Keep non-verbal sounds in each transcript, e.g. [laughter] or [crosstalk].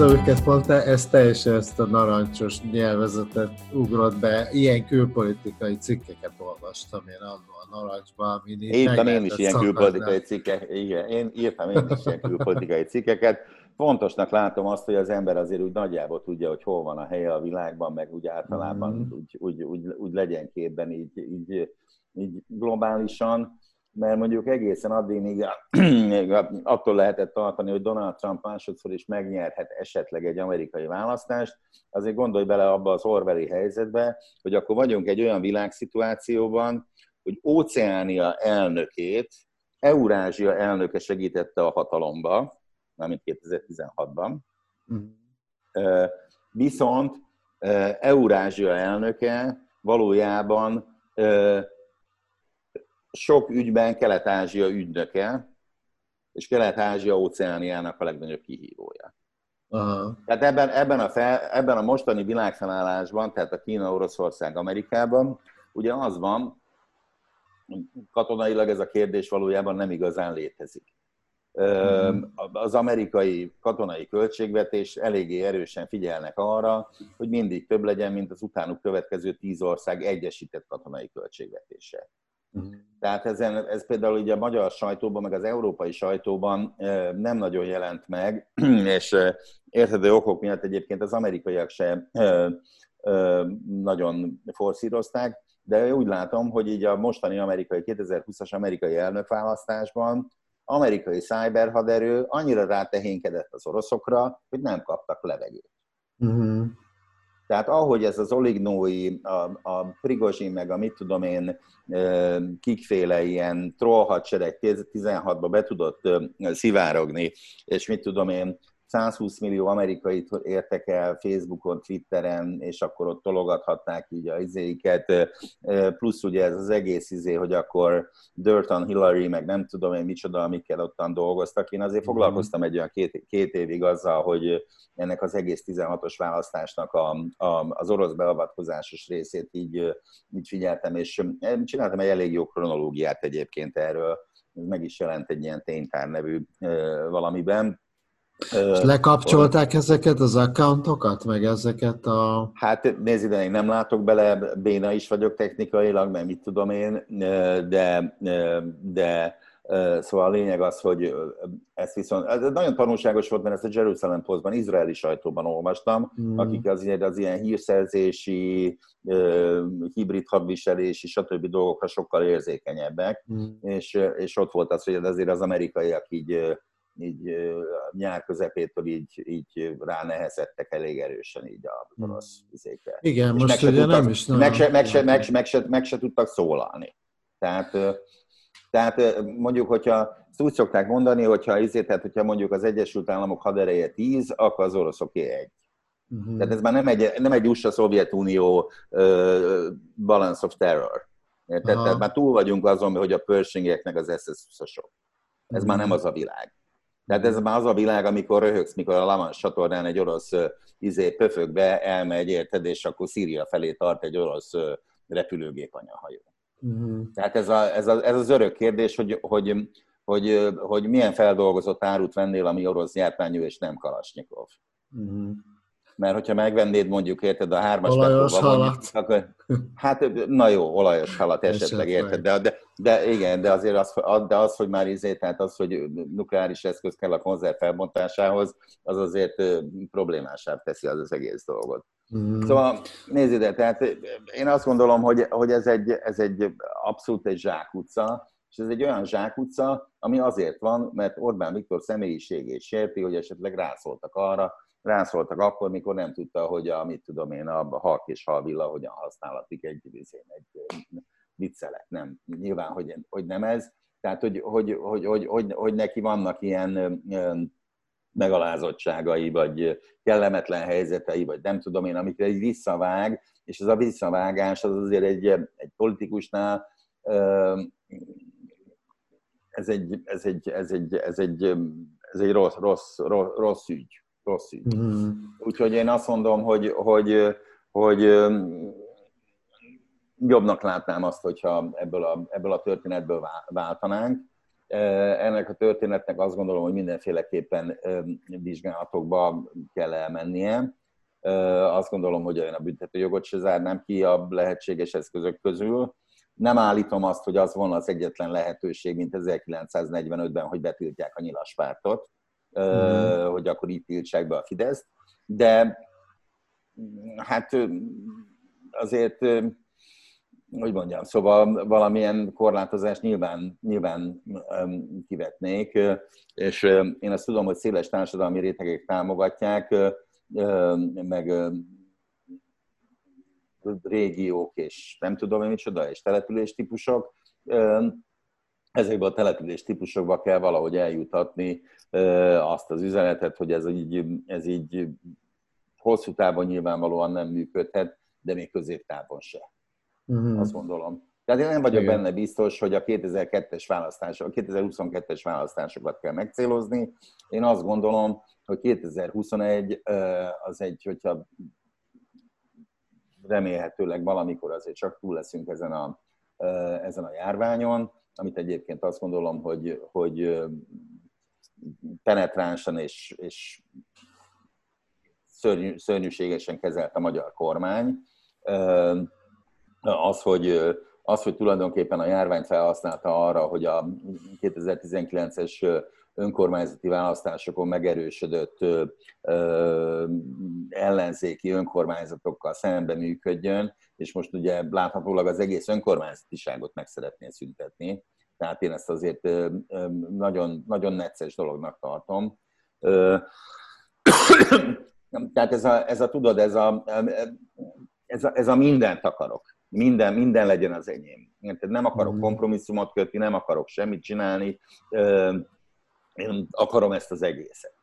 Őket pont ez teljesen ezt a narancsos nyelvezetet ugrott be. Ilyen külpolitikai cikkeket olvastam én annól a narancsban, amin Írtam én is ilyen külpolitikai cikkeket, igen, én írtam én is ilyen külpolitikai cikkeket. Fontosnak látom azt, hogy az ember azért úgy nagyjából tudja, hogy hol van a helye a világban, meg úgy általában mm. úgy, úgy, úgy, úgy legyen képben így, így, így globálisan mert mondjuk egészen addig [clears throat] még, attól lehetett tartani, hogy Donald Trump másodszor is megnyerhet esetleg egy amerikai választást, azért gondolj bele abba az orveli helyzetbe, hogy akkor vagyunk egy olyan világszituációban, hogy Óceánia elnökét Eurázsia elnöke segítette a hatalomba, mármint 2016-ban, mm. viszont Eurázsia elnöke valójában sok ügyben Kelet-Ázsia ügynöke, és Kelet-Ázsia óceániának a legnagyobb kihívója. Uh-huh. Tehát ebben, ebben, a fel, ebben a mostani világfelállásban, tehát a Kína, Oroszország, Amerikában, ugye az van, katonailag ez a kérdés valójában nem igazán létezik. Uh-huh. Az amerikai katonai költségvetés eléggé erősen figyelnek arra, hogy mindig több legyen, mint az utánuk következő tíz ország egyesített katonai költségvetése. Uh-huh. Tehát ezen, ez például ugye a magyar sajtóban, meg az európai sajtóban nem nagyon jelent meg, [clears throat] és érthető okok miatt egyébként az amerikaiak se nagyon forszírozták, de úgy látom, hogy így a mostani amerikai 2020-as amerikai elnökválasztásban amerikai szájberhaderő annyira rátehénkedett az oroszokra, hogy nem kaptak levegőt. Uh-huh. Tehát ahogy ez az olignói, a, a Prigozsin, meg a mit tudom én, kikféle ilyen trollhadsereg 16-ba be tudott szivárogni, és mit tudom én, 120 millió amerikait értek el Facebookon, Twitteren, és akkor ott tologathatnák így a izéiket, plusz ugye ez az egész izé, hogy akkor Dirt on Hillary, meg nem tudom én micsoda, amikkel ottan dolgoztak. Én azért mhm. foglalkoztam egy olyan két, két évig azzal, hogy ennek az egész 16-os választásnak a, a, az orosz beavatkozásos részét így, így figyeltem, és csináltam egy elég jó kronológiát egyébként erről, ez meg is jelent egy ilyen ténytár nevű valamiben, és lekapcsolták ezeket az accountokat, meg ezeket a... Hát nézd ide, én nem látok bele, béna is vagyok technikailag, mert mit tudom én, de, de szóval a lényeg az, hogy ez viszont, ez nagyon tanulságos volt, mert ezt a Jerusalem Postban, izraeli sajtóban olvastam, mm. akik azért az ilyen hírszerzési, hibrid hadviselési, stb. dolgokra sokkal érzékenyebbek, mm. és, és ott volt az, hogy azért az amerikaiak így így nyár közepétől így, így ránehezettek elég erősen így a hmm. orosz vizékre. Igen, és most ugye tudtak, nem is. Nem, meg, se, meg, se, meg, se, meg, se, meg se tudtak szólalni. Tehát, tehát mondjuk, hogyha ezt úgy szokták mondani, hogyha, izé, tehát, hogyha mondjuk az Egyesült Államok hadereje 10, akkor az oroszoké egy. Uh-huh. Tehát ez már nem egy, nem egy USA-Szovjetunió uh, balance of terror. Tehát, tehát már túl vagyunk azon, hogy a Pershingeknek az SS-20-asok. Ez uh-huh. már nem az a világ. Tehát ez már az a világ, amikor röhögsz, mikor a Laman csatornán egy orosz izé, pöfögbe elmegy, érted, és akkor Szíria felé tart egy orosz repülőgép anyahajó. Uh-huh. Tehát ez, a, ez, a, ez az örök kérdés, hogy, hogy, hogy, hogy milyen feldolgozott árut vennél, ami orosz járványú és nem Kalasnyikov. Uh-huh mert hogyha megvennéd mondjuk, érted, a hármas olajos halat. Mondjuk, akkor, hát na jó, olajos halat [laughs] esetleg, érted, de, de, de, igen, de azért az, de az, hogy már izé, tehát az, hogy nukleáris eszköz kell a konzerv felbontásához, az azért problémásabb teszi az az egész dolgot. Mm. Szóval nézd ide, tehát én azt gondolom, hogy, hogy ez, egy, ez egy abszolút egy zsákutca, és ez egy olyan zsákutca, ami azért van, mert Orbán Viktor személyiségét sérti, hogy esetleg rászóltak arra, rászóltak akkor, mikor nem tudta, hogy a, mit tudom én, a halk és halvilla hogyan használhatik egy, egy viccelek. Nem, nyilván, hogy, hogy nem ez. Tehát, hogy, hogy, hogy, hogy, hogy, hogy neki vannak ilyen megalázottságai, vagy kellemetlen helyzetei, vagy nem tudom én, amikre egy visszavág, és ez a visszavágás az azért egy, egy politikusnál ez egy, ez egy, ez egy, ez egy, ez egy rossz, rossz, rossz, rossz ügy rossz ügy. Mm. Úgyhogy én azt mondom, hogy, hogy, hogy jobbnak látnám azt, hogyha ebből a, ebből a történetből váltanánk. ennek a történetnek azt gondolom, hogy mindenféleképpen vizsgálatokba kell elmennie. Azt gondolom, hogy olyan a büntetőjogot se zárnám ki a lehetséges eszközök közül. Nem állítom azt, hogy az volna az egyetlen lehetőség, mint 1945-ben, hogy betiltják a nyilaspártot, mm. hogy akkor itt tiltsák be a Fideszt, de hát azért hogy mondjam, szóval valamilyen korlátozást nyilván, nyilván kivetnék, és én azt tudom, hogy széles társadalmi rétegek támogatják, meg régiók és nem tudom hogy micsoda, és település típusok. Ezekbe a település típusokba kell valahogy eljutatni azt az üzenetet, hogy ez így, ez így hosszú távon nyilvánvalóan nem működhet, de még középtávon se. Uh-huh. Azt gondolom. Tehát én nem vagyok Igen. benne biztos, hogy a 2002-es választások, a 2022-es választásokat kell megcélozni. Én azt gondolom, hogy 2021 az egy, hogyha remélhetőleg valamikor azért csak túl leszünk ezen a, ezen a járványon, amit egyébként azt gondolom, hogy, hogy penetránsan és, és szörnyű, szörnyűségesen kezelt a magyar kormány. Az, hogy, az, hogy tulajdonképpen a járványt felhasználta arra, hogy a 2019-es önkormányzati választásokon megerősödött ellenzéki önkormányzatokkal szembe működjön, és most ugye láthatólag az egész önkormányzatiságot meg szeretné szüntetni. Tehát én ezt azért nagyon, nagyon necces dolognak tartom. [coughs] Tehát ez a, ez a tudod, ez a, ez a, ez a mindent akarok minden, minden legyen az enyém. Tehát nem akarok mm. kompromisszumot kötni, nem akarok semmit csinálni, én akarom ezt az egészet.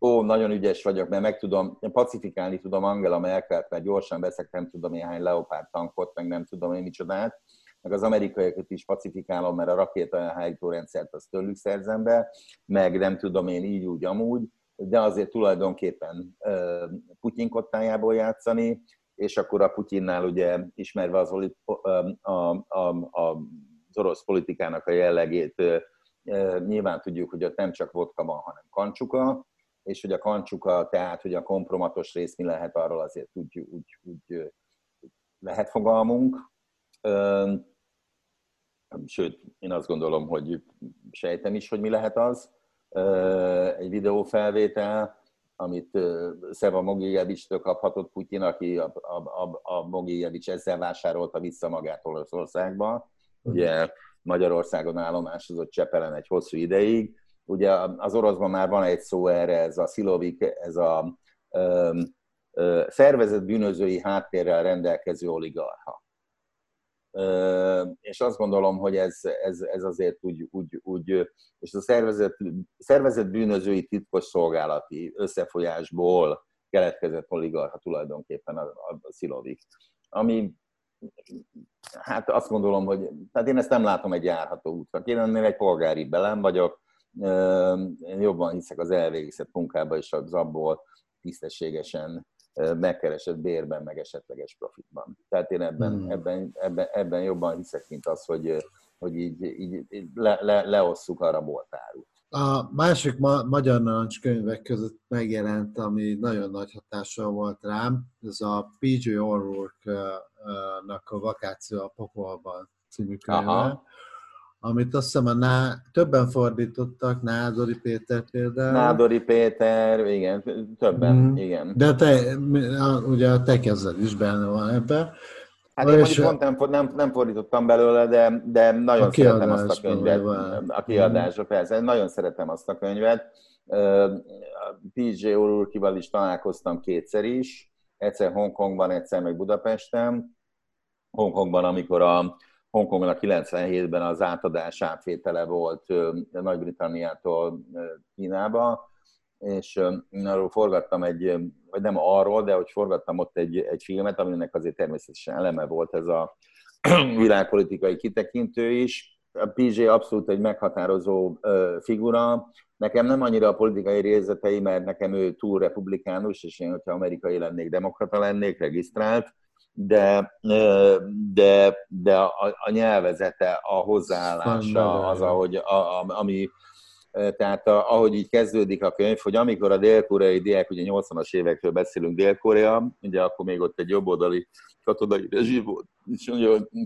Ó, nagyon ügyes vagyok, mert meg tudom, pacifikálni tudom Angela Merkelt, mert gyorsan veszek nem tudom én hány leopárt tankot, meg nem tudom én micsodát, meg az amerikaiakat is pacifikálom, mert a rakéta elhárító rendszert azt tőlük szerzem be, meg nem tudom én így, úgy, amúgy, de azért tulajdonképpen Putyin kottájából játszani, és akkor a Putyinnál ugye ismerve az, a, a, a, az orosz politikának a jellegét, nyilván tudjuk, hogy ott nem csak vodka van, hanem kancsuka, és hogy a kancsuka, tehát hogy a kompromatos rész mi lehet, arról azért úgy, úgy, úgy lehet fogalmunk. Sőt, én azt gondolom, hogy sejtem is, hogy mi lehet az. Egy videófelvétel, amit Szeva Mogiljevics-től kaphatott Putyin, aki a, a, a, a Mogiljevics ezzel vásárolta vissza magát Oroszországba. Ugye Magyarországon állomásozott Csepelen egy hosszú ideig. Ugye az oroszban már van egy szó erre, ez a szilovik, ez a ö, ö, szervezett bűnözői háttérrel rendelkező oligarha és azt gondolom, hogy ez, ez, ez azért úgy, úgy, úgy, és a szervezet, szervezet bűnözői titkos szolgálati összefolyásból keletkezett oligarha tulajdonképpen a, a, a Szilovik. Ami, hát azt gondolom, hogy, tehát én ezt nem látom egy járható útnak. Én ennél egy polgári belem vagyok, én jobban hiszek az elvégzett munkába és az abból tisztességesen megkeresett bérben, meg esetleges profitban. Tehát én ebben, hmm. ebben, ebben, ebben jobban hiszek, mint az, hogy, hogy így, így le, le, leosszuk a raboltárut. A másik ma- magyar narancs könyvek között megjelent, ami nagyon nagy hatással volt rám, ez a P.J. O'Rourke-nak a Vakáció a pokolban című könyve. Aha amit azt hiszem a Ná... többen fordítottak, Nádori Péter például. Nádori Péter, igen, többen, mm. igen. De te, ugye a te kezed is benne van ebben. Hát én mondjuk pont nem, nem, nem fordítottam belőle, de, de nagyon szeretem azt a könyvet. A kiadásra, mm. persze, nagyon szeretem azt a könyvet. PJ O'Rourke-val is találkoztam kétszer is, egyszer Hongkongban, egyszer meg Budapesten. Hongkongban, amikor a Hongkongnak 97-ben az átadás átvétele volt Nagy-Britanniától Kínába, és arról forgattam egy, vagy nem arról, de hogy forgattam ott egy, egy filmet, aminek azért természetesen eleme volt ez a [clears throat] világpolitikai kitekintő is. A PJ abszolút egy meghatározó figura. Nekem nem annyira a politikai részletei, mert nekem ő túl republikánus, és én, hogyha amerikai lennék, demokrata lennék, regisztrált, de, de, de a, a nyelvezete, a hozzáállása, az, ahogy, a, a, ami, tehát a, ahogy így kezdődik a könyv, hogy amikor a dél-koreai diák, ugye 80-as évekről beszélünk Dél-Korea, ugye akkor még ott egy jobboldali katonai rezsim volt, és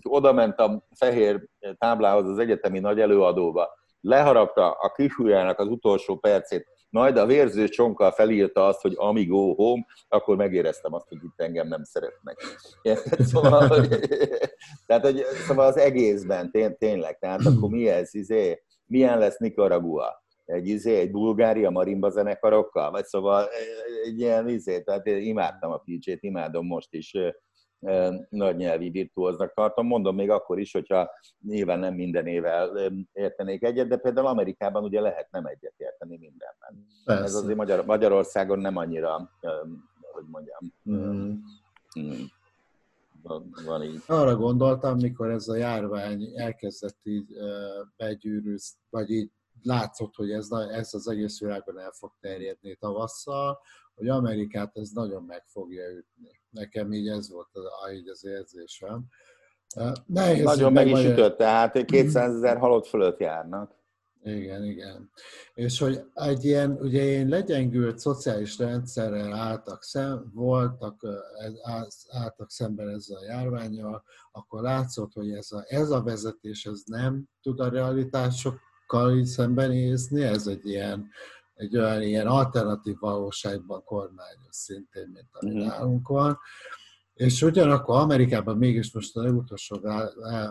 oda ment a fehér táblához az egyetemi nagy előadóba, leharapta a kisúlyának az utolsó percét, majd a vérző csonkkal felírta azt, hogy amigo home, akkor megéreztem azt, hogy itt engem nem szeretnek. [laughs] Szóval, tehát, hogy, szóval az egészben tény, tényleg, tehát akkor mi ez, izé, milyen lesz Nicaragua? Egy, izé, egy Bulgária marimba zenekarokkal? Vagy szóval egy ilyen izé, tehát én imádtam a PJ-t, imádom most is, nagy nyelvi virtuóznak tartom. Mondom még akkor is, hogyha nyilván nem minden évvel értenék egyet, de például Amerikában ugye lehet nem egyet érteni mindenben. Persze. Ez azért Magyar, Magyarországon nem annyira, hogy mondjam, mm. Mm. Van, van így. Arra gondoltam, mikor ez a járvány elkezdett így begyűrűzni, vagy így látszott, hogy ez, ez az egész világon el fog terjedni tavasszal, hogy Amerikát ez nagyon meg fogja ütni. Nekem így ez volt az, így az érzésem. Nehéz, nagyon meg is ütött, tehát 200 ezer halott fölött járnak. Igen, igen. És hogy egy ilyen, ugye én legyengült szociális rendszerrel álltak szem, voltak, álltak szemben ezzel a járványjal, akkor látszott, hogy ez a, ez a vezetés ez nem tud a realitásokkal így szembenézni, ez egy ilyen, egy olyan ilyen alternatív valóságban kormányoz szintén, mint ami mm-hmm. nálunk van. És ugyanakkor Amerikában mégis most a legutolsó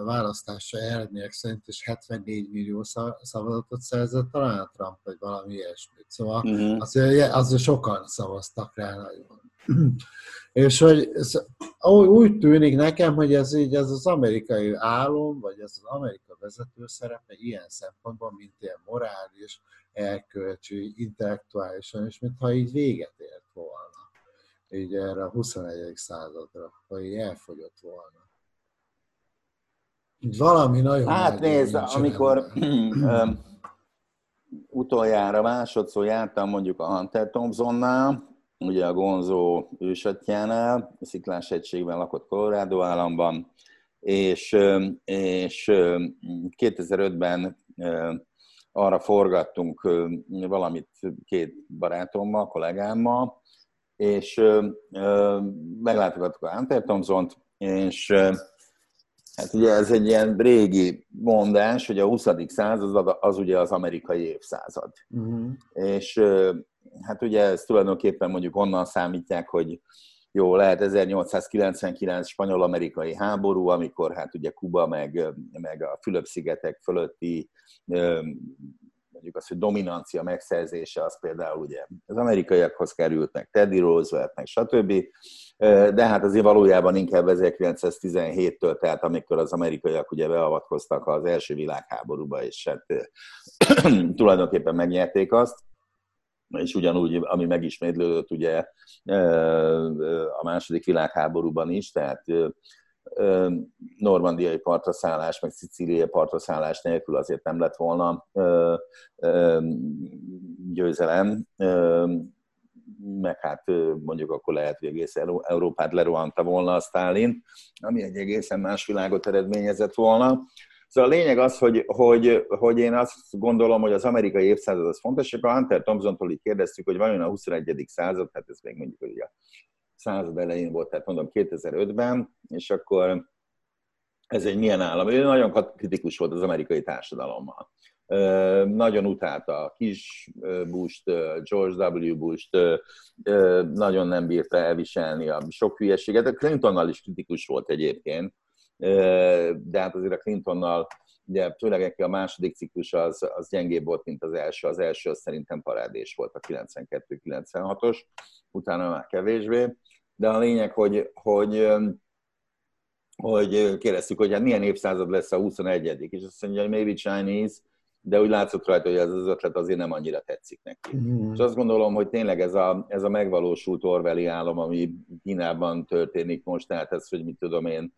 választása eredmények szerint is 74 millió szavazatot szerzett talán Trump, vagy valami ilyesmit. Szóval uh-huh. azért, azért sokan szavaztak rá nagyon. [clears throat] És hogy ez, úgy tűnik nekem, hogy ez így ez az amerikai álom, vagy ez az amerika vezető szerepe ilyen szempontból, mint ilyen morális, elkölcsi, intellektuálisan, és mintha így véget ért volna így erre a 21. századra, vagy így elfogyott volna. Valami nagyon Hát nézd, amikor [clears throat] utoljára másodszor jártam mondjuk a Hunter Thompsonnál, ugye a Gonzo ősatjánál, a Sziklás egységben lakott Colorado államban, és, és 2005-ben arra forgattunk valamit két barátommal, kollégámmal, és meglátogattuk a Hunter thompson és hát ugye ez egy ilyen régi mondás, hogy a 20. század az ugye az amerikai évszázad. Uh-huh. És hát ugye ez tulajdonképpen mondjuk onnan számítják, hogy jó, lehet 1899 spanyol-amerikai háború, amikor hát ugye Kuba meg, meg a Fülöp-szigetek fölötti mondjuk az, hogy dominancia megszerzése, az például ugye az amerikaiakhoz került, meg Teddy Roosevelt, meg stb. De hát azért valójában inkább 1917-től, tehát amikor az amerikaiak ugye beavatkoztak az első világháborúba, és hát [clears throat] tulajdonképpen megnyerték azt és ugyanúgy, ami megismétlődött ugye a második világháborúban is, tehát normandiai partraszállás, meg szicíliai partraszállás nélkül azért nem lett volna győzelem, meg hát mondjuk akkor lehet, hogy egész Európát lerohanta volna a Stalin, ami egy egészen más világot eredményezett volna. Szóval a lényeg az, hogy, hogy, hogy én azt gondolom, hogy az amerikai évszázad az fontos, és a Hunter Thompson-tól így kérdeztük, hogy vajon a 21. század, hát ez még mondjuk hogy a század elején volt, tehát mondom 2005-ben, és akkor ez egy milyen állam. Ő nagyon kritikus volt az amerikai társadalommal. Nagyon utálta kis Bush-t, George W. Bush-t, nagyon nem bírta elviselni a sok hülyeséget. A Clintonnal is kritikus volt egyébként, de hát azért a Clintonnal ugye főleg a második ciklus az, az gyengébb volt, mint az első. Az első az szerintem parádés volt a 92-96-os, utána már kevésbé. De a lényeg, hogy, hogy, hogy kérdeztük, hogy hát milyen évszázad lesz a 21 és azt mondja, hogy maybe Chinese, de úgy látszott rajta, hogy ez az ötlet azért nem annyira tetszik neki. Mm. És azt gondolom, hogy tényleg ez a, ez a megvalósult Orwelli álom, ami Kínában történik most, tehát ez, hogy mit tudom én,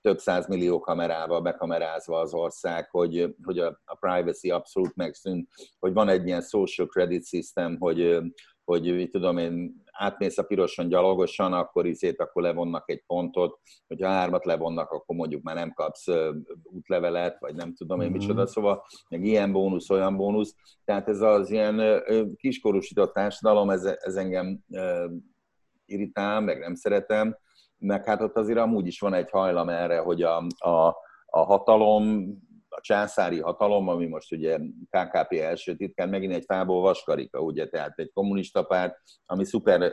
több millió kamerával bekamerázva az ország, hogy, hogy a, a privacy abszolút megszűnt, hogy van egy ilyen social credit system, hogy, hogy mit tudom én, átmész a piroson gyalogosan, akkor izét, akkor levonnak egy pontot, hogyha hármat levonnak, akkor mondjuk már nem kapsz útlevelet, vagy nem tudom én micsoda, mhm. szóval meg ilyen bónusz, olyan bónusz. Tehát ez az ilyen kiskorúsított társadalom, ez, ez engem irritál, meg nem szeretem, meg hát ott azért amúgy is van egy hajlam erre, hogy a, a, a hatalom a császári hatalom, ami most ugye KKP első titkán, megint egy fából vaskarika, ugye, tehát egy kommunista párt, ami szuper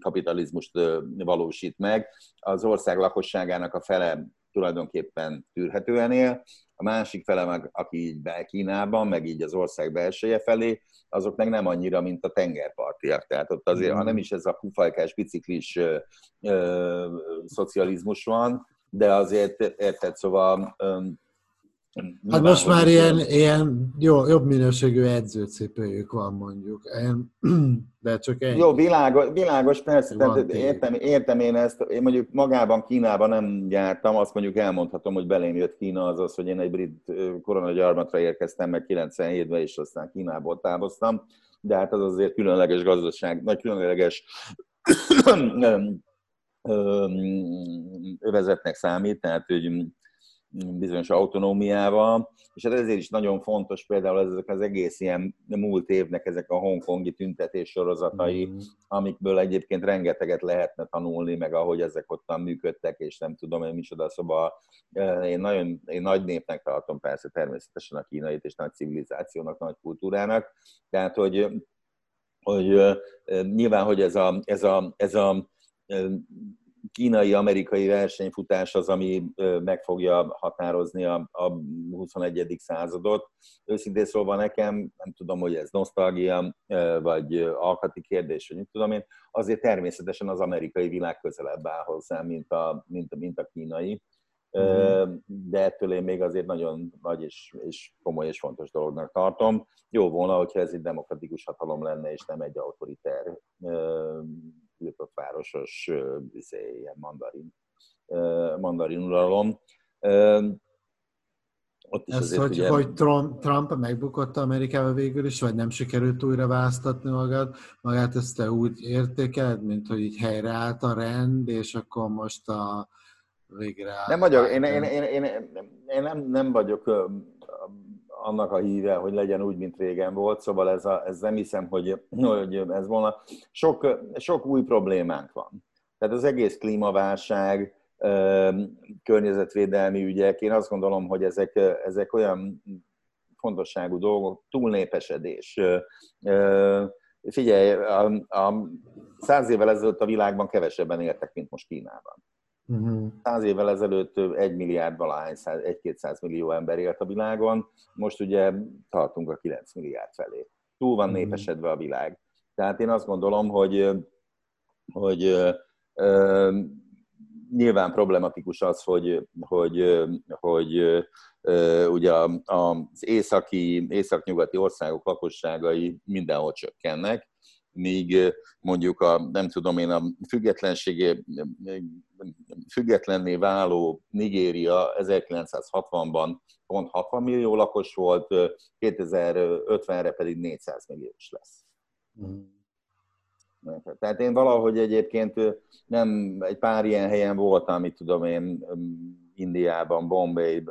kapitalizmust valósít meg, az ország lakosságának a fele tulajdonképpen tűrhetően él, a másik fele meg, aki így be Kínában, meg így az ország belseje felé, azok meg nem annyira, mint a tengerpartiak. Tehát ott azért, ha nem is ez a kufajkás, biciklis ö, ö, szocializmus van, de azért, érted, szóval ö, Hát most már ilyen, ilyen jó, jobb minőségű edzőcipőjük van mondjuk, de csak egy. Jó, világos, világos persze, tehát értem, értem én ezt, én mondjuk magában Kínában nem jártam, azt mondjuk elmondhatom, hogy belém jött Kína, az az, hogy én egy brit koronagyarmatra érkeztem meg 97-ben, és aztán Kínából távoztam, de hát az azért különleges gazdaság, nagy különleges övezetnek számít, tehát hogy bizonyos autonómiával, és hát ezért is nagyon fontos például ezek az egész ilyen múlt évnek ezek a hongkongi tüntetés sorozatai, mm. amikből egyébként rengeteget lehetne tanulni, meg ahogy ezek ottan működtek, és nem tudom én micsoda, szóval én nagyon én nagy népnek tartom persze természetesen a kínait, és nagy civilizációnak, nagy kultúrának, tehát hogy, hogy nyilván, hogy ez a, ez a, ez a kínai-amerikai versenyfutás az, ami meg fogja határozni a, a 21. századot. Őszintén szólva nekem, nem tudom, hogy ez nosztalgia, vagy alkati kérdés, vagy nem tudom én, azért természetesen az amerikai világ közelebb áll hozzá, mint a, mint, mint a kínai. Mm. De ettől én még azért nagyon nagy és, és komoly és fontos dolognak tartom. Jó volna, hogyha ez egy demokratikus hatalom lenne, és nem egy autoriter tiltott városos izé, ilyen mandarin, mandarin uralom. Ott is Ez, hogy, ugye... hogy Trump, Trump megbukott Amerikába végül is, vagy nem sikerült újra választatni magad, magát ezt te úgy értékeled, mint hogy így helyreállt a rend, és akkor most a végre Nem vagyok, én, én, én, én, én nem, nem vagyok annak a híve, hogy legyen úgy, mint régen volt, szóval ez, a, ez nem hiszem, hogy, hogy ez volna. Sok, sok új problémánk van. Tehát az egész klímaválság, környezetvédelmi ügyek, én azt gondolom, hogy ezek, ezek olyan fontosságú dolgok, túlnépesedés. Figyelj, a, a száz évvel ezelőtt a világban kevesebben értek, mint most Kínában. Uh-huh. Száz évvel ezelőtt egy milliárd valahány, egy-kétszáz millió ember élt a világon, most ugye tartunk a 9 milliárd felé. Túl van uh-huh. népesedve a világ. Tehát én azt gondolom, hogy, hogy ö, nyilván problematikus az, hogy, hogy, hogy ö, ugye az északi, északnyugati országok lakosságai mindenhol csökkennek, míg mondjuk a, nem tudom én, a függetlenségé, függetlenné váló Nigéria 1960-ban pont 60 millió lakos volt, 2050-re pedig 400 milliós lesz. Mm. Tehát én valahogy egyébként nem egy pár ilyen helyen voltam, mit tudom én, Indiában, Bombay,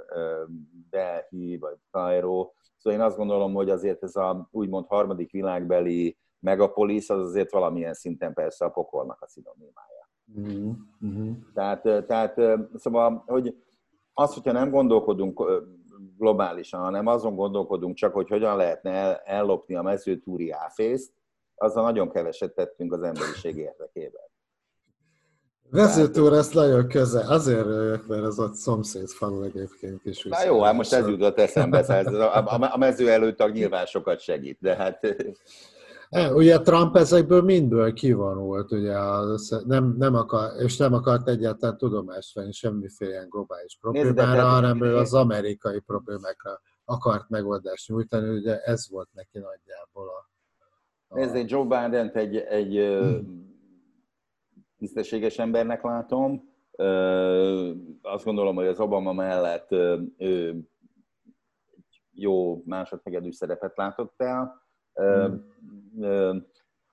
Delhi vagy Cairo, szóval én azt gondolom, hogy azért ez a úgymond harmadik világbeli megapolis az azért valamilyen szinten persze a pokolnak a szinonimája. Mm-hmm. Tehát, tehát szóval, hogy az, hogyha nem gondolkodunk globálisan, hanem azon gondolkodunk csak, hogy hogyan lehetne el, ellopni a mezőtúri áfészt, azzal nagyon keveset tettünk az emberiség érdekében. Vezetőr ezt nagyon közel, azért rögök, mert az a szomszéd falu egyébként is. Na jó, hát most ez jutott eszembe, a, a mező előtt nyilván sokat segít, de hát ugye Trump ezekből mindből kivonult, ugye az, nem, nem akar, és nem akart egyáltalán tudomást venni semmiféle ilyen globális problémára, hanem ő az amerikai problémákra akart megoldást nyújtani, ugye ez volt neki nagyjából a... a... Nézd, egy Joe biden egy, egy hmm. tisztességes embernek látom. Azt gondolom, hogy az Obama mellett ő jó másodhegedű szerepet látott el Hmm.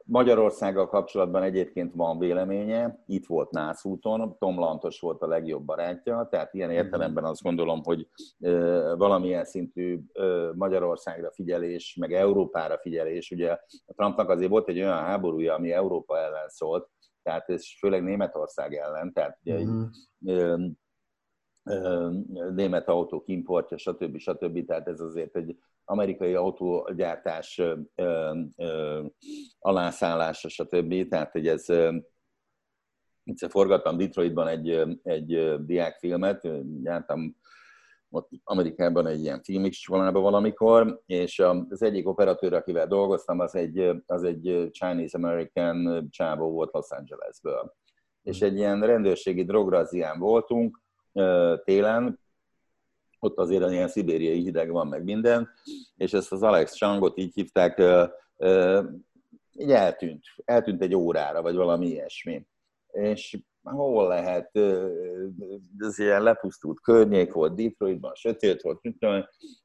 Magyarországgal kapcsolatban egyébként van véleménye, itt volt Nász úton, Tom Lantos volt a legjobb barátja, tehát ilyen értelemben azt gondolom, hogy valamilyen szintű Magyarországra figyelés, meg Európára figyelés, ugye a Trumpnak azért volt egy olyan háborúja, ami Európa ellen szólt, tehát ez főleg Németország ellen, tehát ugye uh-huh német autók importja, stb. stb. Tehát ez azért egy amerikai autógyártás alászállása, stb. Tehát, hogy ez egyszer forgattam Detroitban egy, egy diákfilmet, jártam ott Amerikában egy ilyen filmiskolában valamikor, és az egyik operatőr, akivel dolgoztam, az egy, az egy Chinese-American csávó volt Los Angelesből. És egy ilyen rendőrségi drograzián voltunk, télen, ott azért ilyen szibériai hideg van, meg minden, és ezt az Alex Changot így hívták, így eltűnt, eltűnt egy órára, vagy valami ilyesmi. És hol lehet, ez ilyen lepusztult környék volt, Detroitban, sötét volt, mit tudom,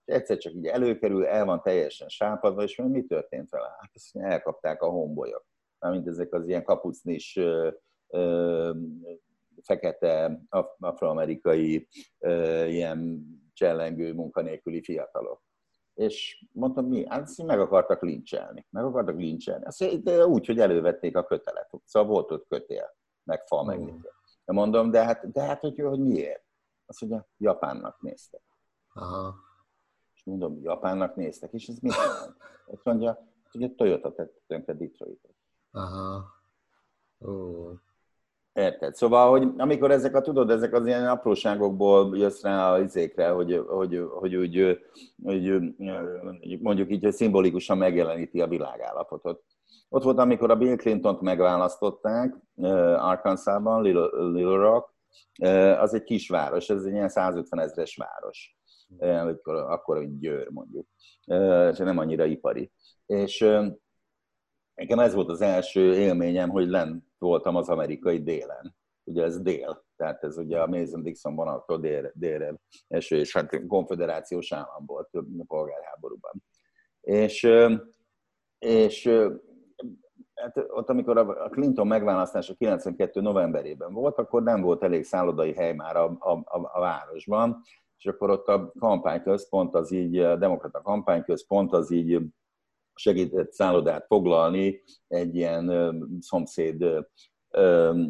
és egyszer csak így előkerül, el van teljesen sápadva, és mi történt vele? Hát ezt elkapták a hombolyok. Mármint ezek az ilyen kapucnis fekete afroamerikai ilyen csellengő munkanélküli fiatalok. És mondtam, mi? Hát meg akartak lincselni. Meg akartak lincselni. Azt, de úgy, hogy elővették a kötelet. Szóval volt ott kötél, meg fa, meg minden. De mondom, de hát, de hát hogy, hogy miért? Azt mondja, Japánnak néztek. Aha. És mondom, Japánnak néztek, és ez mit jelent? Azt mondja, hogy a Toyota tett tönkre Detroitot. Aha. Ó. Érted? Szóval, hogy amikor ezek a, tudod, ezek az ilyen apróságokból jössz rá a izékre, hogy, hogy, hogy úgy, hogy mondjuk így, hogy szimbolikusan megjeleníti a világállapotot. Ott volt, amikor a Bill Clinton-t megválasztották Arkansasban, Little, Little Rock, az egy kis város, ez egy ilyen 150 ezres város, akkor, akkor egy győr mondjuk, és nem annyira ipari. És nekem ez volt az első élményem, hogy len voltam az amerikai délen. Ugye ez dél, tehát ez ugye a Mason-Dixon vonattól délre, délre eső, és hát konfederációs állam volt a polgárháborúban. És, és hát ott, amikor a Clinton megválasztása 92. novemberében volt, akkor nem volt elég szállodai hely már a, a, a, a városban, és akkor ott a kampányközpont az így, a demokrata kampányközpont az így segített szállodát foglalni egy ilyen szomszéd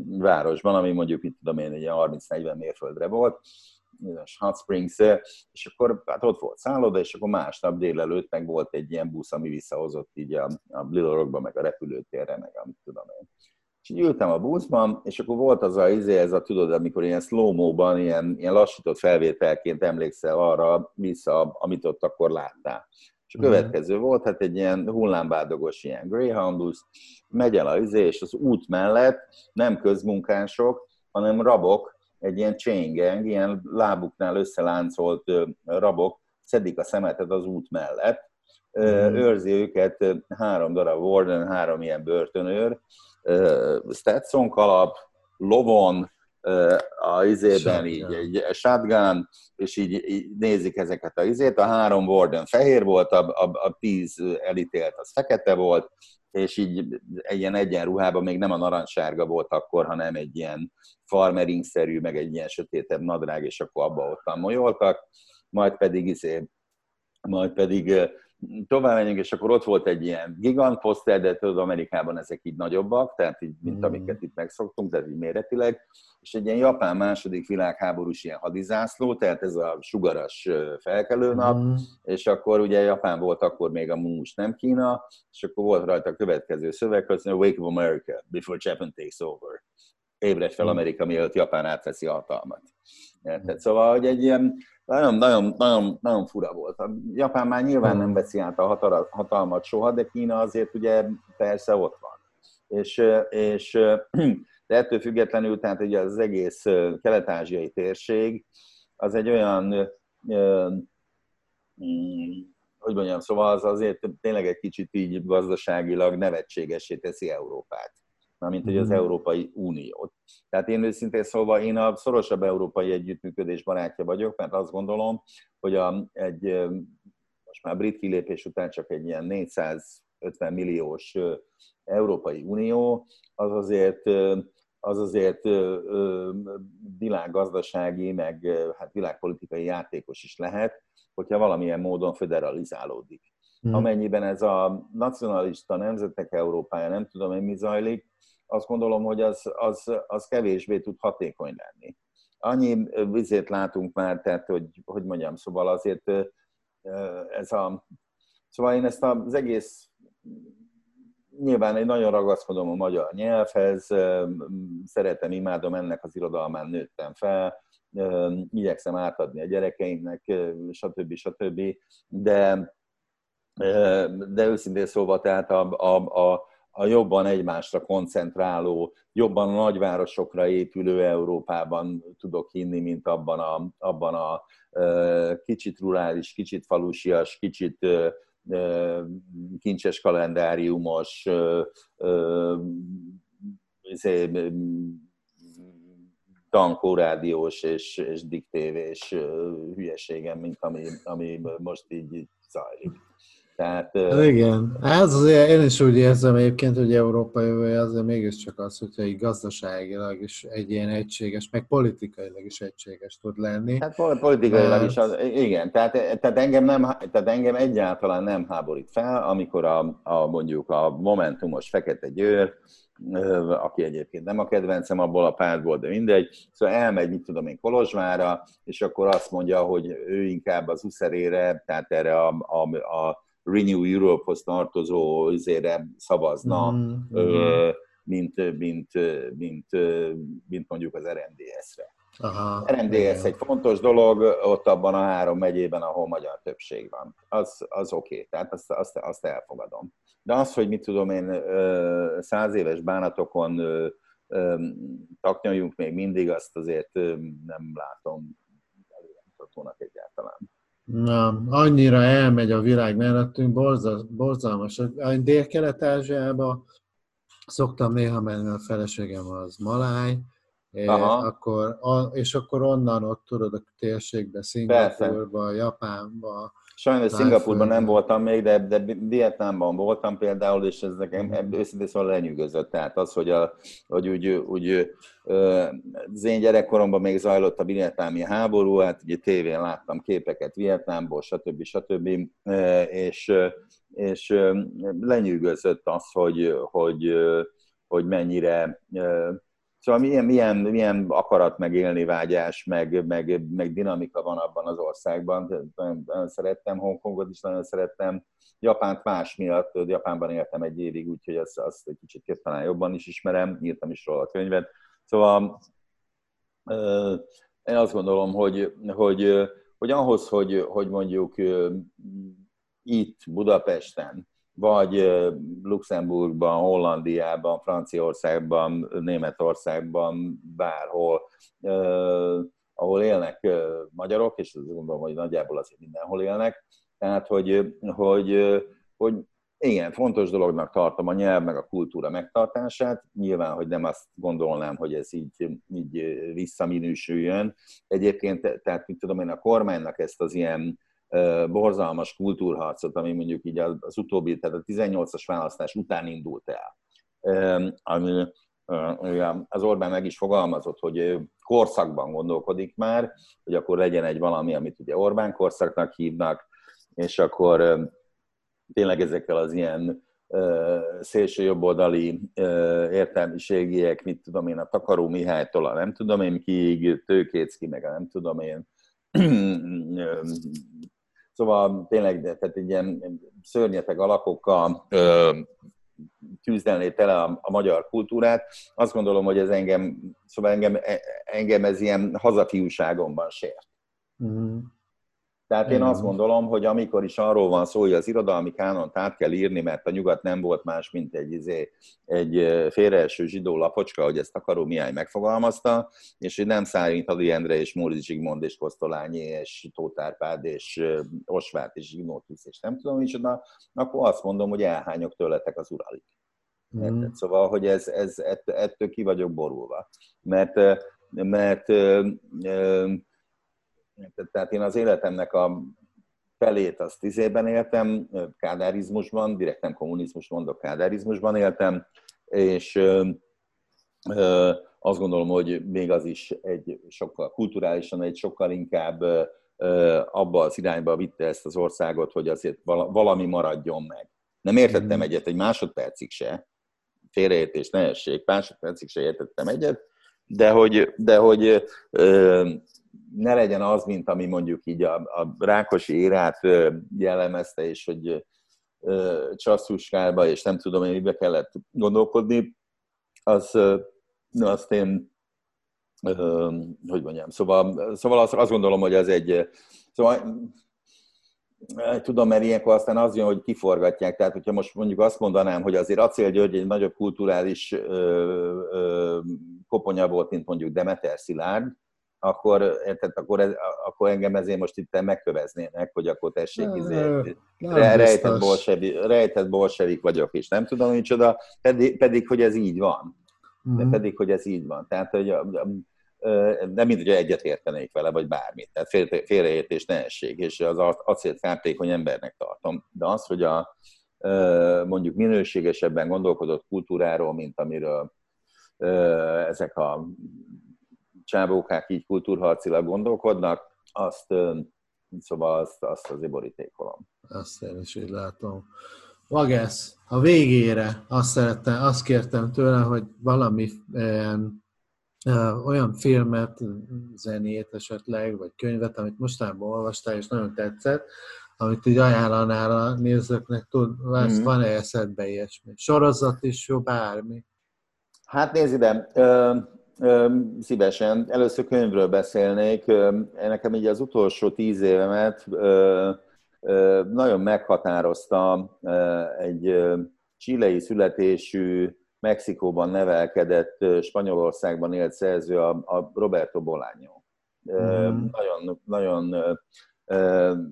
városban, ami mondjuk itt tudom én, egy 30-40 mérföldre volt, Hot Springs, és akkor hát ott volt szálloda, és akkor másnap délelőtt meg volt egy ilyen busz, ami visszahozott így a, a Little Rockba, meg a repülőtérre, meg amit tudom én. És így ültem a buszban, és akkor volt az a izé, ez a tudod, amikor ilyen slow-mo-ban, ilyen, ilyen lassított felvételként emlékszel arra vissza, amit ott akkor láttál. És a következő volt, hát egy ilyen hullámbádogos ilyen Greyhound busz, megy el a izé, és az út mellett nem közmunkások, hanem rabok, egy ilyen chain gang, ilyen lábuknál összeláncolt rabok szedik a szemetet az út mellett, mm. őrzi őket három darab warden, három ilyen börtönőr, Stetson kalap, lovon, a izében így egy shotgun, és így, így nézik ezeket a izét. A három Warden fehér volt, a, a, a tíz elítélt az fekete volt, és így egy ilyen egyenruhában még nem a narancssárga volt akkor, hanem egy ilyen farmering-szerű, meg egy ilyen sötétebb nadrág, és akkor abba ottan molyoltak, majd pedig izé, majd pedig tovább menjünk, és akkor ott volt egy ilyen gigant poszter, de tudod, Amerikában ezek így nagyobbak, tehát így, mint mm. amiket itt megszoktunk, tehát így méretileg, és egy ilyen japán második világháborús ilyen hadizászló, tehát ez a sugaras felkelőnap, mm. és akkor ugye Japán volt akkor még a múmus, nem Kína, és akkor volt rajta a következő szöveg, hogy Wake of America, before Japan takes over. Ébredj fel mm. Amerika, mielőtt Japán átveszi a hatalmat. Tehát szóval, hogy egy ilyen nagyon, nagyon, nagyon, nagyon fura volt. A Japán már nyilván nem veszi át a hatalmat soha, de Kína azért ugye persze ott van. És, és [clears throat] de ettől függetlenül, tehát ugye az egész kelet-ázsiai térség, az egy olyan, hogy mondjam, szóval az azért tényleg egy kicsit így gazdaságilag nevetségesé teszi Európát mint hogy az mhm. Európai Uniót. Tehát én őszintén szólva én a szorosabb európai együttműködés barátja vagyok, mert azt gondolom, hogy a, egy most már brit kilépés után csak egy ilyen 400 50 milliós Európai Unió, az azért, az azért világgazdasági, meg hát világpolitikai játékos is lehet, hogyha valamilyen módon federalizálódik. Hmm. Amennyiben ez a nacionalista nemzetek Európája, nem tudom én mi zajlik, azt gondolom, hogy az, az, az kevésbé tud hatékony lenni. Annyi vizét látunk már, tehát, hogy, hogy mondjam, szóval azért ez a... Szóval én ezt az egész nyilván én nagyon ragaszkodom a magyar nyelvhez, szeretem, imádom, ennek az irodalmán nőttem fel, igyekszem átadni a gyerekeimnek, stb. stb. De, de őszintén szólva, tehát a, a, a, a jobban egymásra koncentráló, jobban a nagyvárosokra épülő Európában tudok hinni, mint abban a, abban a kicsit rurális, kicsit falusias, kicsit kincses kalendáriumos, izé, tankórádiós és, és diktévés hülyeségem, mint ami, ami most így zajlik. Tehát, hát igen, ez azért én is úgy érzem egyébként, hogy Európa jövője azért mégiscsak az, hogyha így gazdaságilag is egy ilyen egységes, meg politikailag is egységes tud lenni. Hát politikailag De... is, az, igen, tehát, tehát, engem nem, tehát engem egyáltalán nem háborít fel, amikor a, a mondjuk a Momentumos Fekete Győr, aki egyébként nem a kedvencem abból a pártból, de mindegy, szóval elmegy, mit tudom én, Kolozsvára, és akkor azt mondja, hogy ő inkább az uszerére, tehát erre a, a, a Renew Europe-hoz tartozó üzére szavazna, mm-hmm. mint, mint, mint, mint mondjuk az RMDS-re. Aha, RMDS egy fontos dolog, ott abban a három megyében, ahol magyar többség van. Az, az oké, okay, tehát azt, azt, azt elfogadom. De az, hogy mit tudom én, száz éves bánatokon taknyaljunk még mindig, azt azért nem látom előremutatónak egyáltalán. Na, annyira elmegy a világ mellettünk, borzalmas. Dél-Kelet-Ázsiába szoktam néha menni, a feleségem az maláj, Aha. akkor, és akkor onnan ott tudod a térségbe, Szingapurba, Japánba, Sajnos Szingapurban nem voltam még, de, de Vietnámban voltam például, és ez nekem őszintén szóval lenyűgözött. Tehát az, hogy, a, hogy úgy, úgy az én gyerekkoromban még zajlott a vietnámi háború, hát ugye tévén láttam képeket Vietnámból, stb. stb. És, és lenyűgözött az, hogy, hogy, hogy mennyire Szóval milyen, milyen, milyen akarat meg élni vágyás, meg, meg, meg dinamika van abban az országban. Nagyon, nagyon szerettem Hongkongot is, nagyon szerettem. Japánt más miatt, Japánban éltem egy évig, úgyhogy azt, azt egy kicsit talán jobban is ismerem, írtam is róla a könyvet. Szóval én azt gondolom, hogy, hogy, hogy ahhoz, hogy, hogy mondjuk itt Budapesten vagy Luxemburgban, Hollandiában, Franciaországban, Németországban, bárhol, ahol élnek magyarok, és azt gondolom, hogy nagyjából azért mindenhol élnek. Tehát, hogy, hogy, hogy igen, fontos dolognak tartom a nyelv meg a kultúra megtartását. Nyilván, hogy nem azt gondolnám, hogy ez így, így visszaminősüljön. Egyébként, tehát mit tudom én, a kormánynak ezt az ilyen borzalmas kultúrharcot, ami mondjuk így az utóbbi, tehát a 18-as választás után indult el. Ami az Orbán meg is fogalmazott, hogy korszakban gondolkodik már, hogy akkor legyen egy valami, amit ugye Orbán korszaknak hívnak, és akkor tényleg ezekkel az ilyen szélső jobboldali értelmiségiek, mit tudom én, a Takaró Mihálytól a nem tudom én kiig, Tőkécki, meg a nem tudom én, Szóval tényleg, tehát egy ilyen szörnyeteg alakokkal küzdelné tele a, a magyar kultúrát. Azt gondolom, hogy ez engem, szóval engem, engem ez ilyen hazafiúságomban sért. Mm. Tehát én azt gondolom, hogy amikor is arról van szó, hogy az irodalmi kánont át kell írni, mert a nyugat nem volt más, mint egy, izé, egy félreeső zsidó lapocska, hogy ezt akaró Mihály megfogalmazta, és hogy nem Szárin Tadi Endre és Móric Zsigmond és Kosztolányi és Tóth Árpád és Osvát és Zsignótusz és nem tudom micsoda, akkor azt mondom, hogy elhányok tőletek az uralig. Mm. Szóval, hogy ez, ez, ettől ki vagyok borulva. Mert, mert tehát én az életemnek a felét azt tíz évben éltem, kádárizmusban, direkt nem kommunizmus mondok, kádárizmusban éltem, és azt gondolom, hogy még az is egy sokkal kulturálisan, egy sokkal inkább abba az irányba vitte ezt az országot, hogy azért valami maradjon meg. Nem értettem mm. egyet egy másodpercig se, félreértés, ne essék, másodpercig se értettem egyet, de hogy, de hogy ö, ne legyen az, mint ami mondjuk így a, a Rákosi érát jellemezte, és hogy csasszuskába, és nem tudom én, mibe kellett gondolkodni, az, azt én, hogy mondjam, szóval, szóval azt, azt gondolom, hogy ez egy, szóval tudom, mert ilyenkor aztán az jön, hogy kiforgatják. Tehát, hogyha most mondjuk azt mondanám, hogy azért Acél György egy nagyobb kulturális ö, ö, koponya volt, mint mondjuk Demeter Szilárd, akkor, érted, akkor, ez, akkor engem ezért most itt megköveznének, hogy akkor tessék, izé, rejtett, bolsevi, rejtett bolsevik vagyok, és nem tudom micsoda, pedig, pedig hogy ez így van. De mhm. pedig, hogy ez így van. Tehát, hogy nem mint, hogy egyet értenék vele, vagy bármit. Tehát félreértés ne essék, és az acélt kártékony embernek tartom. De az, hogy a mondjuk minőségesebben gondolkodott kultúráról, mint amiről ezek a csábókák így kultúrharcilag gondolkodnak, azt, szóval azt, azt azért borítékolom. Azt én is így látom. Vagász, a végére azt szerettem, azt kértem tőle, hogy valami olyan filmet, zenét esetleg, vagy könyvet, amit mostanában olvastál, és nagyon tetszett, amit így ajánlanál a nézőknek, tud, mm. van-e eszedbe ilyesmi? Sorozat is jó, bármi? Hát nézd ide, szívesen. Először könyvről beszélnék. Nekem így az utolsó tíz évemet nagyon meghatározta egy csilei születésű Mexikóban nevelkedett, Spanyolországban élt szerző a, a Roberto Bolaño. Mm. Nagyon, nagyon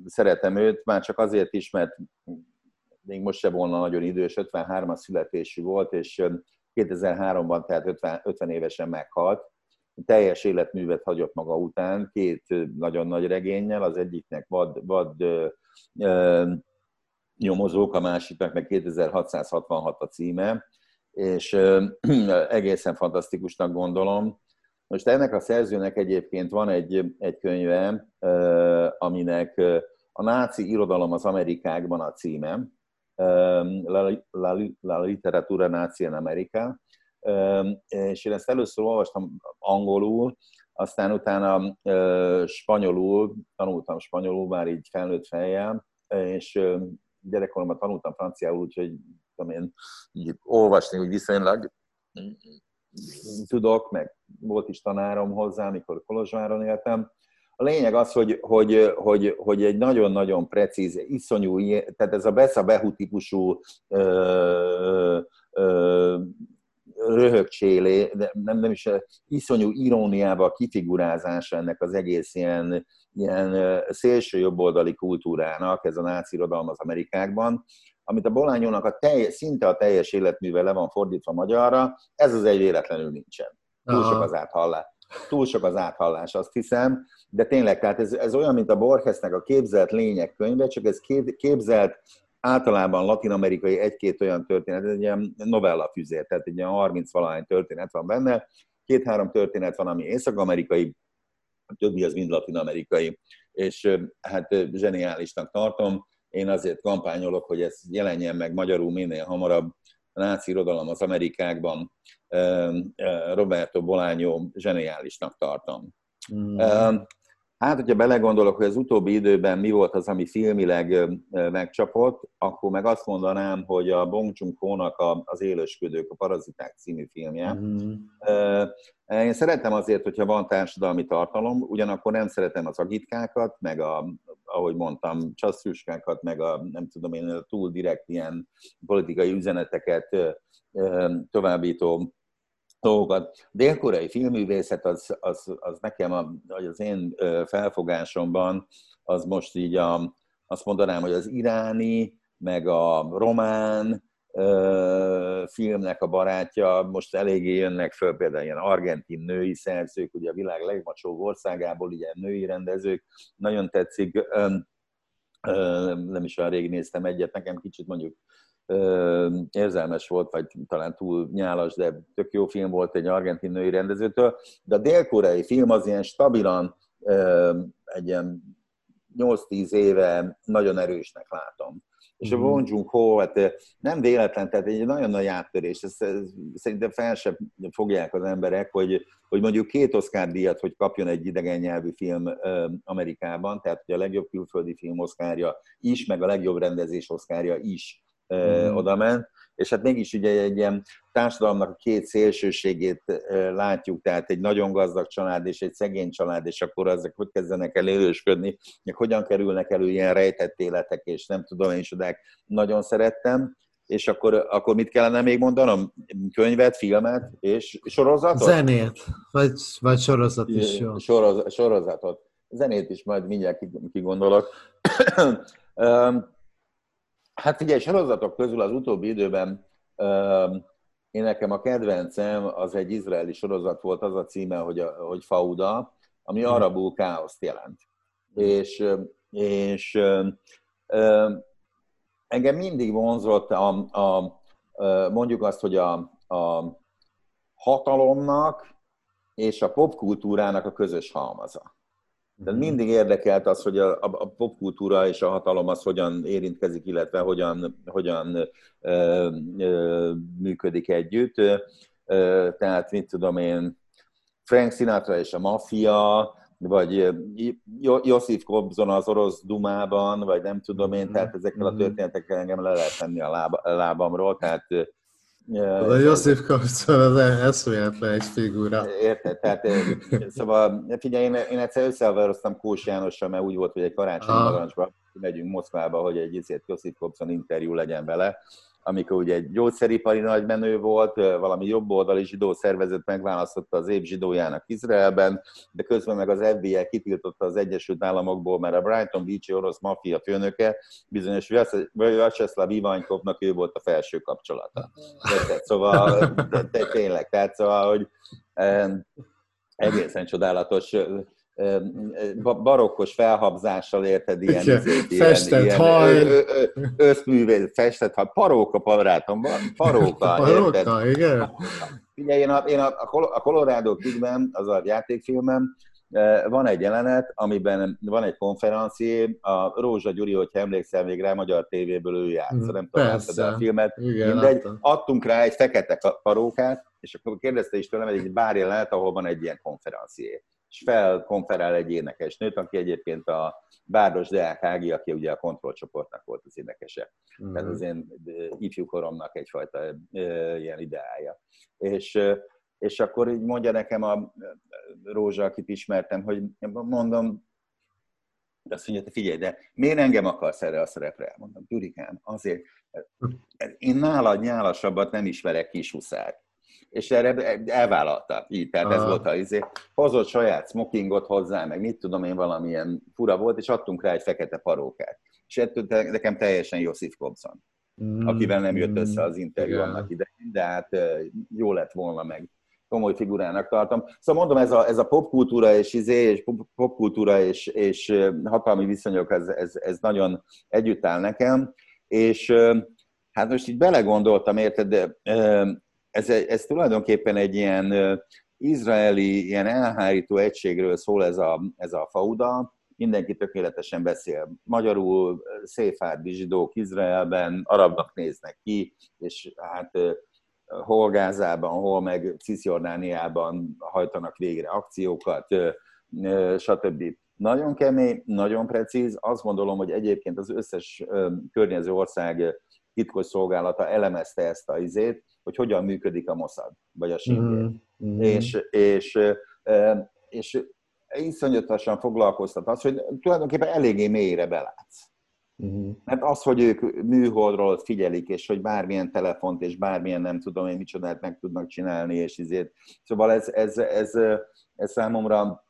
szeretem őt, már csak azért is, mert még most se volna nagyon idős, 53-as születésű volt, és 2003-ban, tehát 50, 50 évesen meghalt. Teljes életművet hagyott maga után, két nagyon nagy regényel, az egyiknek vad, vad ö, ö, nyomozók, a másiknak meg 2666 a címe, és [clears throat] egészen fantasztikusnak gondolom. Most ennek a szerzőnek egyébként van egy, egy könyve, aminek a náci irodalom az Amerikákban a címe, La, la, la literatura nazi in America, és én ezt először olvastam angolul, aztán utána spanyolul, tanultam spanyolul már így felnőtt fejjel, és gyerekkoromban tanultam franciául, úgyhogy tudom én így olvasni úgy viszonylag tudok, meg volt is tanárom hozzá, amikor Kolozsváron éltem. A lényeg az, hogy, hogy, hogy, hogy egy nagyon-nagyon precíz, iszonyú, tehát ez a Bessa Behu típusú ö, ö, röhögcsélé, nem, nem is iszonyú iróniával kifigurázása ennek az egész ilyen, ilyen szélső jobboldali kultúrának, ez a náci irodalom az Amerikákban, amit a Bolányónak a telj, szinte a teljes életművel le van fordítva magyarra, ez az egy véletlenül nincsen. Túl sok az áthallás. Túl sok az áthallás, azt hiszem, de tényleg, tehát ez, ez olyan, mint a Borgesnek a képzelt lények könyve, csak ez képzelt általában latin-amerikai egy-két olyan történet, egy ilyen novellafüzér, tehát egy ilyen 30 valahány történet van benne, két-három történet van, ami észak-amerikai, a többi az mind latin-amerikai, és hát zseniálisnak tartom. Én azért kampányolok, hogy ez jelenjen meg magyarul minél hamarabb, náci irodalom az Amerikákban, Roberto Bolaño zseniálisnak tartom. Mm. Hát, hogyha belegondolok, hogy az utóbbi időben mi volt az, ami filmileg megcsapott, akkor meg azt mondanám, hogy a Bong Joon-ho-nak az Élősködők, a Paraziták című filmje. Mm. Én szeretem azért, hogyha van társadalmi tartalom, ugyanakkor nem szeretem az agitkákat, meg a, ahogy mondtam, csasszuskákat, meg a nem tudom én, túl direkt ilyen politikai üzeneteket továbbító dolgokat. Dél-koreai filmművészet az, az, az nekem, a, az én felfogásomban, az most így a, azt mondanám, hogy az iráni, meg a román filmnek a barátja, most eléggé jönnek föl például ilyen argentin női szerzők, ugye a világ legmacsóbb országából, ugye női rendezők, nagyon tetszik. Nem is olyan rég néztem egyet, nekem kicsit mondjuk érzelmes volt, vagy talán túl nyálas, de tök jó film volt egy argentin női rendezőtől, de a dél-koreai film az ilyen stabilan, egy ilyen 8-10 éve nagyon erősnek látom. És a mhm. Wong Jung Ho, hát nem véletlen, tehát egy nagyon nagy áttörés. Ezt, szerintem fel sem fogják az emberek, hogy, hogy mondjuk két Oscar díjat, hogy kapjon egy idegen nyelvű film Amerikában, tehát hogy a legjobb külföldi film Oscarja is, meg a legjobb rendezés Oscarja is mm. oda ment, és hát mégis ugye egy ilyen társadalomnak a két szélsőségét látjuk, tehát egy nagyon gazdag család és egy szegény család, és akkor ezek hogy kezdenek el élősködni, hogyan kerülnek elő ilyen rejtett életek, és nem tudom én is, nagyon szerettem, és akkor, akkor mit kellene még mondanom? Könyvet, filmet és sorozatot? Zenét, vagy, vagy sorozat is jó. Soroz, sorozatot. Zenét is majd mindjárt kigondolok. [clears throat] Hát figyelj, sorozatok közül az utóbbi időben én nekem a kedvencem az egy izraeli sorozat volt, az a címe, hogy, a, hogy Fauda, ami mhm. arabul káoszt jelent. És, és engem mindig vonzott a, a, mondjuk azt, hogy a, a hatalomnak és a popkultúrának a közös halmaza. De mindig érdekelt az, hogy a, a popkultúra és a hatalom az hogyan érintkezik, illetve hogyan, hogyan ö, ö, működik együtt. Ö, tehát, mit tudom én, Frank Sinatra és a maffia, vagy Josif Kobzon az orosz dumában, vagy nem tudom én, tehát ezekkel a mhm. történetekkel engem le lehet tenni a láb, lábamról, tehát a Josif Kapcol az eszméletlen egy figura. Érted, tehát szóval figyelj, én, én egyszer összehaveroztam Kós Jánossal, mert úgy volt, hogy egy karácsonyi narancsba megyünk Moszkvába, hogy egy izért Josif Kopson interjú legyen vele, amikor ugye egy gyógyszeripari nagymenő volt, valami jobboldali zsidó szervezet megválasztotta az év zsidójának Izraelben, de közben meg az FBI kitiltotta az Egyesült Államokból, mert a Brighton Beach orosz maffia főnöke bizonyos Vyacheslav Ivankovnak ő volt a felső kapcsolata. Szóval tényleg, tehát szóval, hogy egészen csodálatos barokkos felhabzással érted, ilyen, ezért, ilyen, festett ilyen haj. összművész, festett haj, paróka barátom, paróka, paróka igen. Figyelj, én a, én a, a Colorado Kidben, az a játékfilmem, van egy jelenet, amiben van egy konferencié, a Rózsa Gyuri, hogyha emlékszel még rá, magyar tévéből ő járt, mm, nem tudom, a filmet, Igen, mindegy, láttam. adtunk rá egy fekete parókát, és akkor kérdezte is tőlem, hogy egy bár jelenet, ahol van egy ilyen konferencié és felkonferál egy énekesnőt, aki egyébként a Bárdos Deák Ági, aki ugye a kontrollcsoportnak volt az énekese. Mm. Tehát az én ifjú koromnak egyfajta ilyen ideája. És, és akkor így mondja nekem a Rózsa, akit ismertem, hogy mondom, azt mondja, figyelj, de miért engem akarsz erre a szerepre? Mondom, Gyurikám, azért, én nálad nyálasabbat nem ismerek kishuszár és erre elvállalta. Így, tehát Aha. ez volt a izé. Hozott saját smokingot hozzá, meg mit tudom én, valamilyen fura volt, és adtunk rá egy fekete parókát. És ettől nekem teljesen Josif Kobson, mm. akivel nem jött össze az interjú Igen. annak idején, de hát jó lett volna meg komoly figurának tartom. Szóval mondom, ez a, ez a popkultúra és izé, és popkultúra és, és hatalmi viszonyok, ez, ez, ez nagyon együtt áll nekem, és hát most így belegondoltam, érted, de ez, ez tulajdonképpen egy ilyen izraeli, ilyen elhárító egységről szól ez a, ez a fauda, mindenki tökéletesen beszél magyarul, széfárdi zsidók Izraelben, arabnak néznek ki, és hát hol Gázában, hol meg Cisjordániában hajtanak végre akciókat, stb. Nagyon kemény, nagyon precíz. Azt gondolom, hogy egyébként az összes környező ország titkos szolgálata elemezte ezt a izét, hogy hogyan működik a Mossad, vagy a Singé. Mm-hmm. És, és, és iszonyatosan foglalkoztat az, hogy tulajdonképpen eléggé mélyre belátsz. Uh-huh. Mert az, hogy ők műholdról figyelik, és hogy bármilyen telefont, és bármilyen nem tudom én micsodát meg tudnak csinálni, és ezért. Szóval ez, ez, ez, ez számomra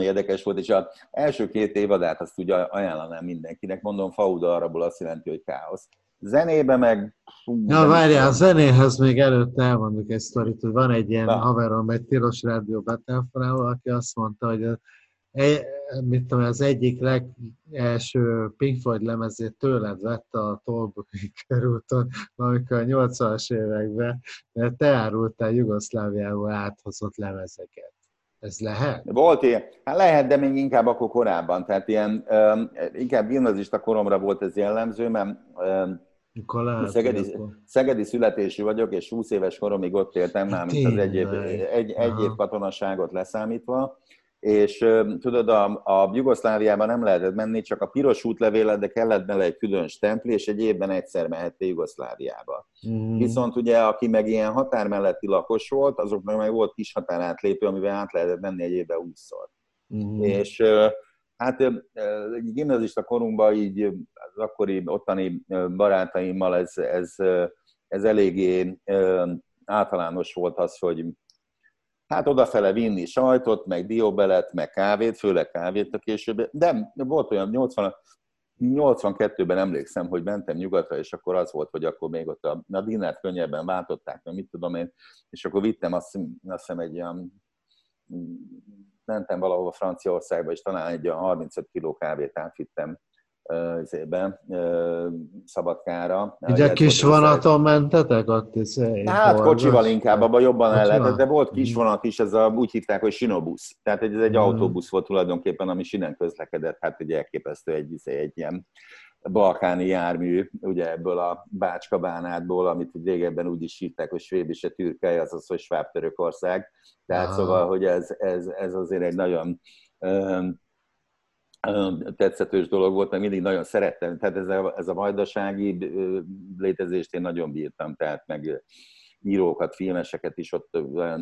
érdekes volt, és az első két évadát azt ugye ajánlanám mindenkinek. Mondom, Fauda arabból azt jelenti, hogy káosz zenébe meg... Ja, várjál, a zenéhez még előtte elmondjuk egy sztorit, hogy van egy ilyen Na. haverom, egy tilos rádió betelefonáló, aki azt mondta, hogy mit tudom, az egyik legelső Pink Floyd lemezét tőled vette a Tolbuki körúton, amikor a 80-as években, mert te árultál Jugoszláviából áthozott lemezeket. Ez lehet? Volt ilyen. Hát lehet, de még inkább akkor korábban. Tehát ilyen, um, inkább gimnazista koromra volt ez jellemző, mert um, lehet, szegedi, szegedi születésű vagyok, és 20 éves koromig ott éltem, már mint az egy év, egy, egy év katonaságot leszámítva, és tudod, a, a Jugoszláviában nem lehetett menni, csak a piros útlevélet, de kellett bele egy külön stempli, és egy évben egyszer mehettél Jugoszláviába. Mm. Viszont ugye, aki meg ilyen határ melletti lakos volt, azoknak meg volt kis határátlépő, amivel át lehetett menni egy évben 20-szor. Mm. És hát egy gimnazista korunkban így az akkori ottani barátaimmal ez, ez, ez eléggé általános volt az, hogy hát odafele vinni sajtot, meg dióbelet, meg kávét, főleg kávét a később. De volt olyan 80, 82-ben emlékszem, hogy mentem nyugatra, és akkor az volt, hogy akkor még ott a, a dinnert könnyebben váltották, meg mit tudom én, és akkor vittem azt, azt hiszem egy olyan, mentem valahova Franciaországba, és talán egy olyan 35 kiló kávét átvittem izébe, Szabadkára. Ugye kis vonaton mentetek ott? Izé, hát kocsival inkább, abban jobban el lehetett, de volt kis mhm. vonat is, ez a, úgy hívták, hogy sinobusz. Tehát ez egy mm. autóbusz volt tulajdonképpen, ami sinen közlekedett, hát egy elképesztő egy, izé, egy ilyen balkáni jármű, ugye ebből a Bácska bánátból, amit régebben úgy is hívták, hogy Svéb és a Türkei, azaz, hogy Sváb Törökország. Tehát Aha. szóval, hogy ez, ez, ez azért egy nagyon tetszetős dolog volt, mert mindig nagyon szerettem. Tehát ez a, ez a vajdasági létezést én nagyon bírtam, tehát meg írókat, filmeseket is ott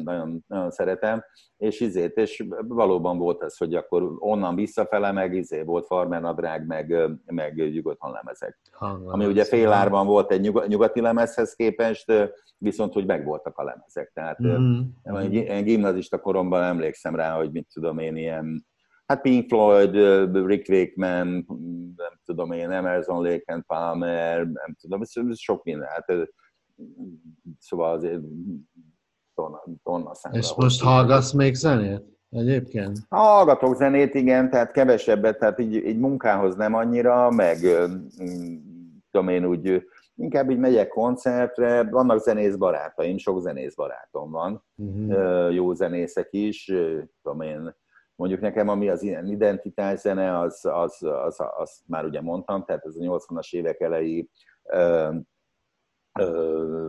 nagyon, nagyon, szeretem, és izét, és valóban volt ez, hogy akkor onnan visszafele, meg izé volt farmenadrág, meg, meg nyugodtan lemezek. Hanglan, Ami ugye félárban volt egy nyugati lemezhez képest, viszont hogy megvoltak a lemezek. Tehát mm-hmm. én gimnazista koromban emlékszem rá, hogy mit tudom én, ilyen Hát Pink Floyd, Rick Wakeman, nem tudom én, Emerson Lake and Palmer, nem tudom, ez sok minden. Hát, szóval azért tonna, tonna számra. És most hallgatsz még zenét? Egyébként? Hallgatok zenét, igen, tehát kevesebbet, tehát így, így munkához nem annyira, meg tudom én úgy, inkább így megyek koncertre, vannak zenész barátaim, sok zenész barátom van, uh-huh. jó zenészek is, tudom én, Mondjuk nekem, ami az ilyen identitás zene, az, az, az, az, már ugye mondtam, tehát ez a 80-as évek elejé ö, ö,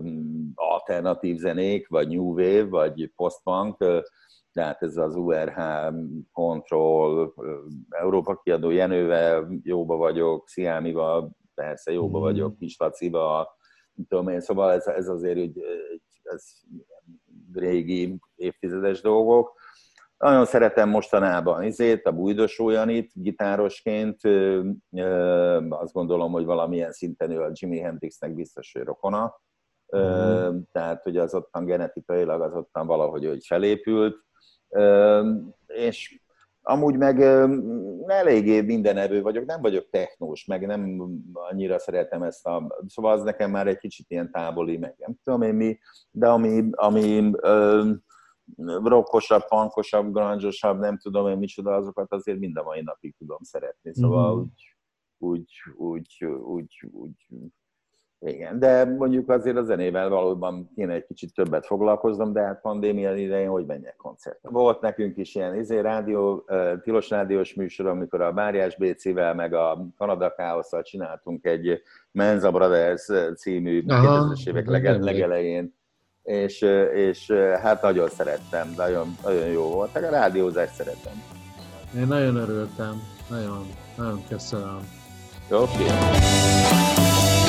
alternatív zenék, vagy new wave, vagy postpunk, tehát ez az URH, Control, Európa kiadó Jenővel jóba vagyok, Sziámival persze jóba mm. vagyok, Kis Lacival, tudom én, szóval ez, ez azért egy, ez régi évtizedes dolgok. Nagyon szeretem mostanában izét, a Bújdos Olyanit, gitárosként. Azt gondolom, hogy valamilyen szinten ő a Jimi Hendrixnek biztos, hogy rokona. Mm. Tehát, hogy az ottan genetikailag az ottan valahogy hogy felépült. És amúgy meg eléggé mindenevő vagyok, nem vagyok technós, meg nem annyira szeretem ezt a... Szóval az nekem már egy kicsit ilyen távoli, meg nem tudom én mi, de ami, ami rockosabb, punkosabb, grunge nem tudom én micsoda, azokat azért mind a mai napig tudom szeretni. Szóval mm. úgy, úgy, úgy, úgy, úgy, igen, de mondjuk azért a zenével valóban kéne egy kicsit többet foglalkoznom, de hát pandémia idején hogy menjek koncertre. Volt nekünk is ilyen izé, rádió, tilos rádiós műsor, amikor a Báriás BC-vel, meg a Kanada Káosszal csináltunk egy Menza Brothers című 2000-es évek legelején és, és hát nagyon szerettem, nagyon, nagyon jó volt. A rádiózást szeretem. Én nagyon örültem, nagyon, nagyon köszönöm. Oké. Okay.